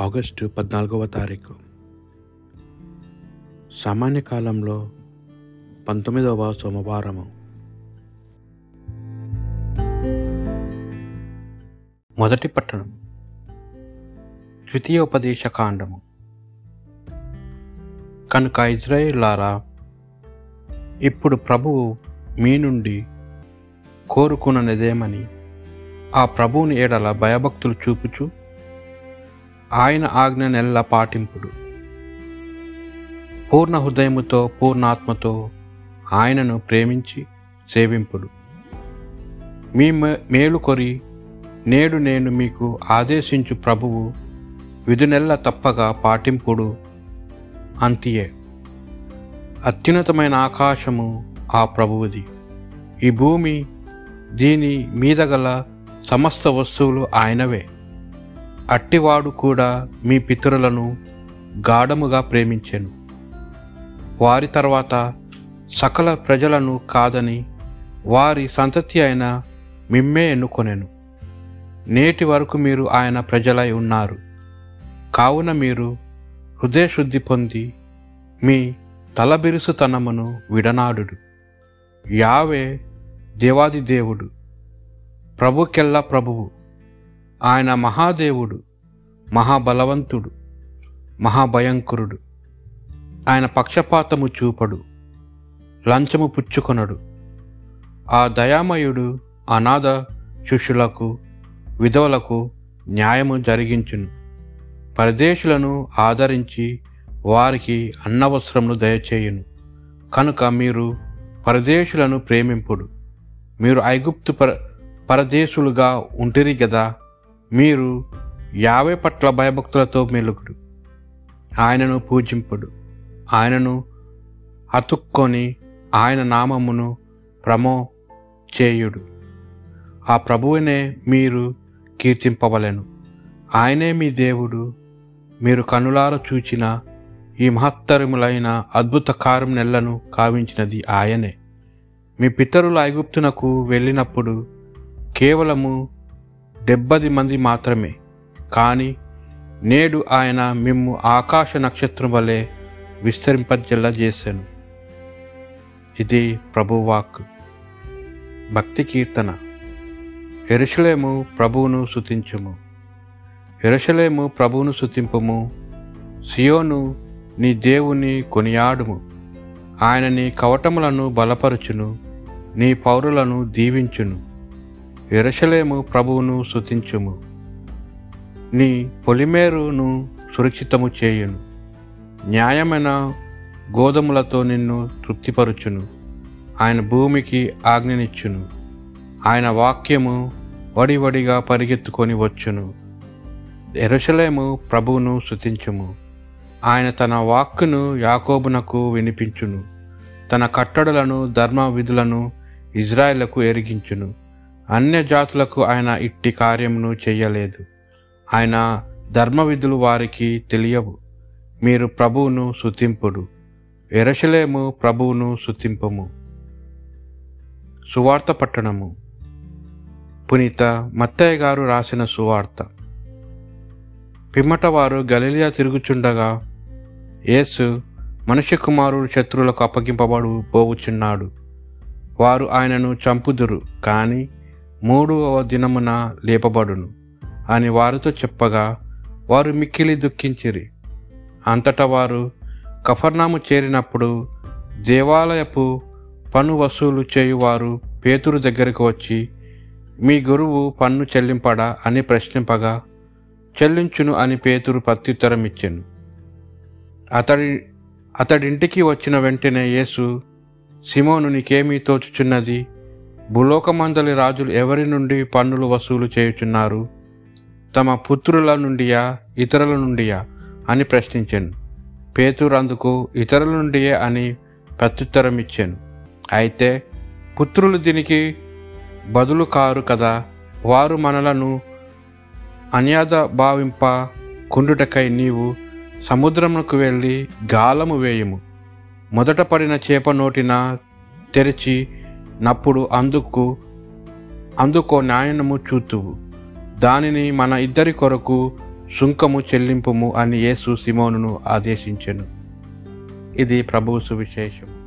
August పద్నాలుగవ తారీఖు. సామాన్య కాలంలో పంతొమ్మిదవ సోమవారము. మొదటి పట్టణం. ద్వితీయోపదేశ కాండము. కనుక ఇజ్రాయిల్లారా ఇప్పుడు ప్రభువు మీ నుండి కోరుకున్నదేమని ఆ ప్రభువుని ఏడల భయభక్తులు చూపుచు ఆయన ఆజ్ఞ నెల్ల పాటింపుడు. పూర్ణ హృదయముతో పూర్ణాత్మతో ఆయనను ప్రేమించి సేవింపుడు. మీ మే- మేలు కొరి నేడు నేను మీకు ఆదేశించు ప్రభువు విధునెల్ల తప్పగా పాటింపుడు అంతియే. అత్యున్నతమైన ఆకాశము ఆ ప్రభువుది. ఈ భూమి దీని మీద గల సమస్త వస్తువులు ఆయనవే. అట్టివాడు కూడా మీ పితరులను గాఢముగా ప్రేమించెను. వారి తర్వాత సకల ప్రజలను కాదని వారి సంతతి అయిన మిమ్మే ఎన్నుకొనెను. నేటి వరకు మీరు ఆయన ప్రజలై ఉన్నారు. కావున మీరు హృదయశుద్ధి పొంది మీ తలబిరుసుతనమును విడనాడుడు. యావే దేవాది దేవుడు. ప్రభుకెల్లా ప్రభువు. ఆయన మహాదేవుడు మహాబలవంతుడు మహాభయంకరుడు. ఆయన పక్షపాతము చూపడు లంచము పుచ్చుకొనడు. ఆ దయామయుడు అనాథ శిష్యులకు విధవలకు న్యాయము జరిగించును. పరదేశులను ఆదరించి వారికి అన్నవసరములు దయచేయును. కనుక మీరు పరదేశులను ప్రేమింపుడు. మీరు ఐగుప్తు పర పరదేశులుగా ఉంటిరి కదా మీరు యావే పట్ల భయభక్తులతో మెలుగుడు ఆయనను పూజింపుడు. ఆయనను అతుక్కొని ఆయన నామమును ప్రమో చేయుడు. ఆ ప్రభువునే మీరు కీర్తింపవలను. ఆయనే మీ దేవుడు. మీరు కనులార చూచిన ఈ మహత్తరములైన అద్భుత కారం నెలను కావించినది ఆయనే. మీ పితరుల ఐగుప్తునకు వెళ్ళినప్పుడు కేవలము డెబ్బది మంది మాత్రమే. కానీ నేడు ఆయన మిమ్ము ఆకాశ నక్షత్రం వలె విస్తరింపజెల్లా చేశాను. ఇది ప్రభువాక్ భక్తి కీర్తన. ఎరుషలేము ప్రభువును సుతించుము ఎరుషలేము ప్రభువును సుతింపుము సియోను నీ దేవుని కొనియాడుము. ఆయన నీ కవటములను బలపరుచును. నీ పౌరులను దీవించును. ఎరసలేము ప్రభువును శుతించుము నీ పొలిమేరును సురక్షితము చేయును. న్యాయమైన గోధుమలతో నిన్ను తృప్తిపరుచును. ఆయన భూమికి ఆజ్ఞనిచ్చును. ఆయన వాక్యము వడివడిగా పరిగెత్తుకొని వచ్చును. ఎరుషలేము ప్రభువును శుతించుము ఆయన తన వాక్కును యాకోబునకు వినిపించును. తన కట్టడలను ధర్మ విధులను ఇజ్రాయిలకు ఎరిగించును. అన్యజాతులకు ఆయన ఇట్టి కార్యమును చెయ్యలేదు ఆయన ధర్మవిధులు వారికి తెలియవు. మీరు ప్రభువును సుతింపుడు ఎరసలేము ప్రభువును శుతింపము సువార్త పట్టణము. పునీత మత్తయ్య గారు రాసిన సువార్త. పిమ్మట వారు తిరుగుచుండగా యేసు మనుష్య కుమారుడు శత్రువులకు అప్పగింపబడు పోవుచున్నాడు. వారు ఆయనను చంపుదురు కానీ మూడవ దినమున లేపబడును. అని వారితో చెప్పగా వారు మిక్కిలి దుఃఖించిరి. అంతటా వారు కఫర్నాము చేరినప్పుడు దేవాలయపు పన్ను వసూలు చేయువారు పేతురు దగ్గరకు వచ్చి మీ గురువు పన్ను చెల్లింపడా అని ప్రశ్నింపగా చెల్లించును అని పేతురు ప్రత్యుత్తరం ఇచ్చాను. అతడి అతడింటికి వచ్చిన వెంటనే యేసు సిమోను నీకేమీ తోచుచున్నది? భూలోకమందలి రాజులు ఎవరి నుండి పన్నులు వసూలు చేయుచున్నారు? తమ పుత్రుల నుండియా ఇతరుల నుండియా అని ప్రశ్నించాను. పేతురు అందుకు ఇతరుల నుండియే అని ప్రత్యుత్తరం ఇచ్చాను అయితే పుత్రులు దీనికి బదులు కారు కదా? వారు మనలను అన్యాద భావింప కుండుటకై నీవు సముద్రమునకు వెళ్ళి గాలము వేయుము. మొదట పడిన చేప నోటిన తెరిచి నప్పుడు అందుకు అందుకో న్యాయము చూతువు. దానిని మన ఇద్దరి కొరకు సుంకము చెల్లింపుము అని యేసు సిమోనును ఆదేశించెను. ఇది ప్రభువు సువిశేషం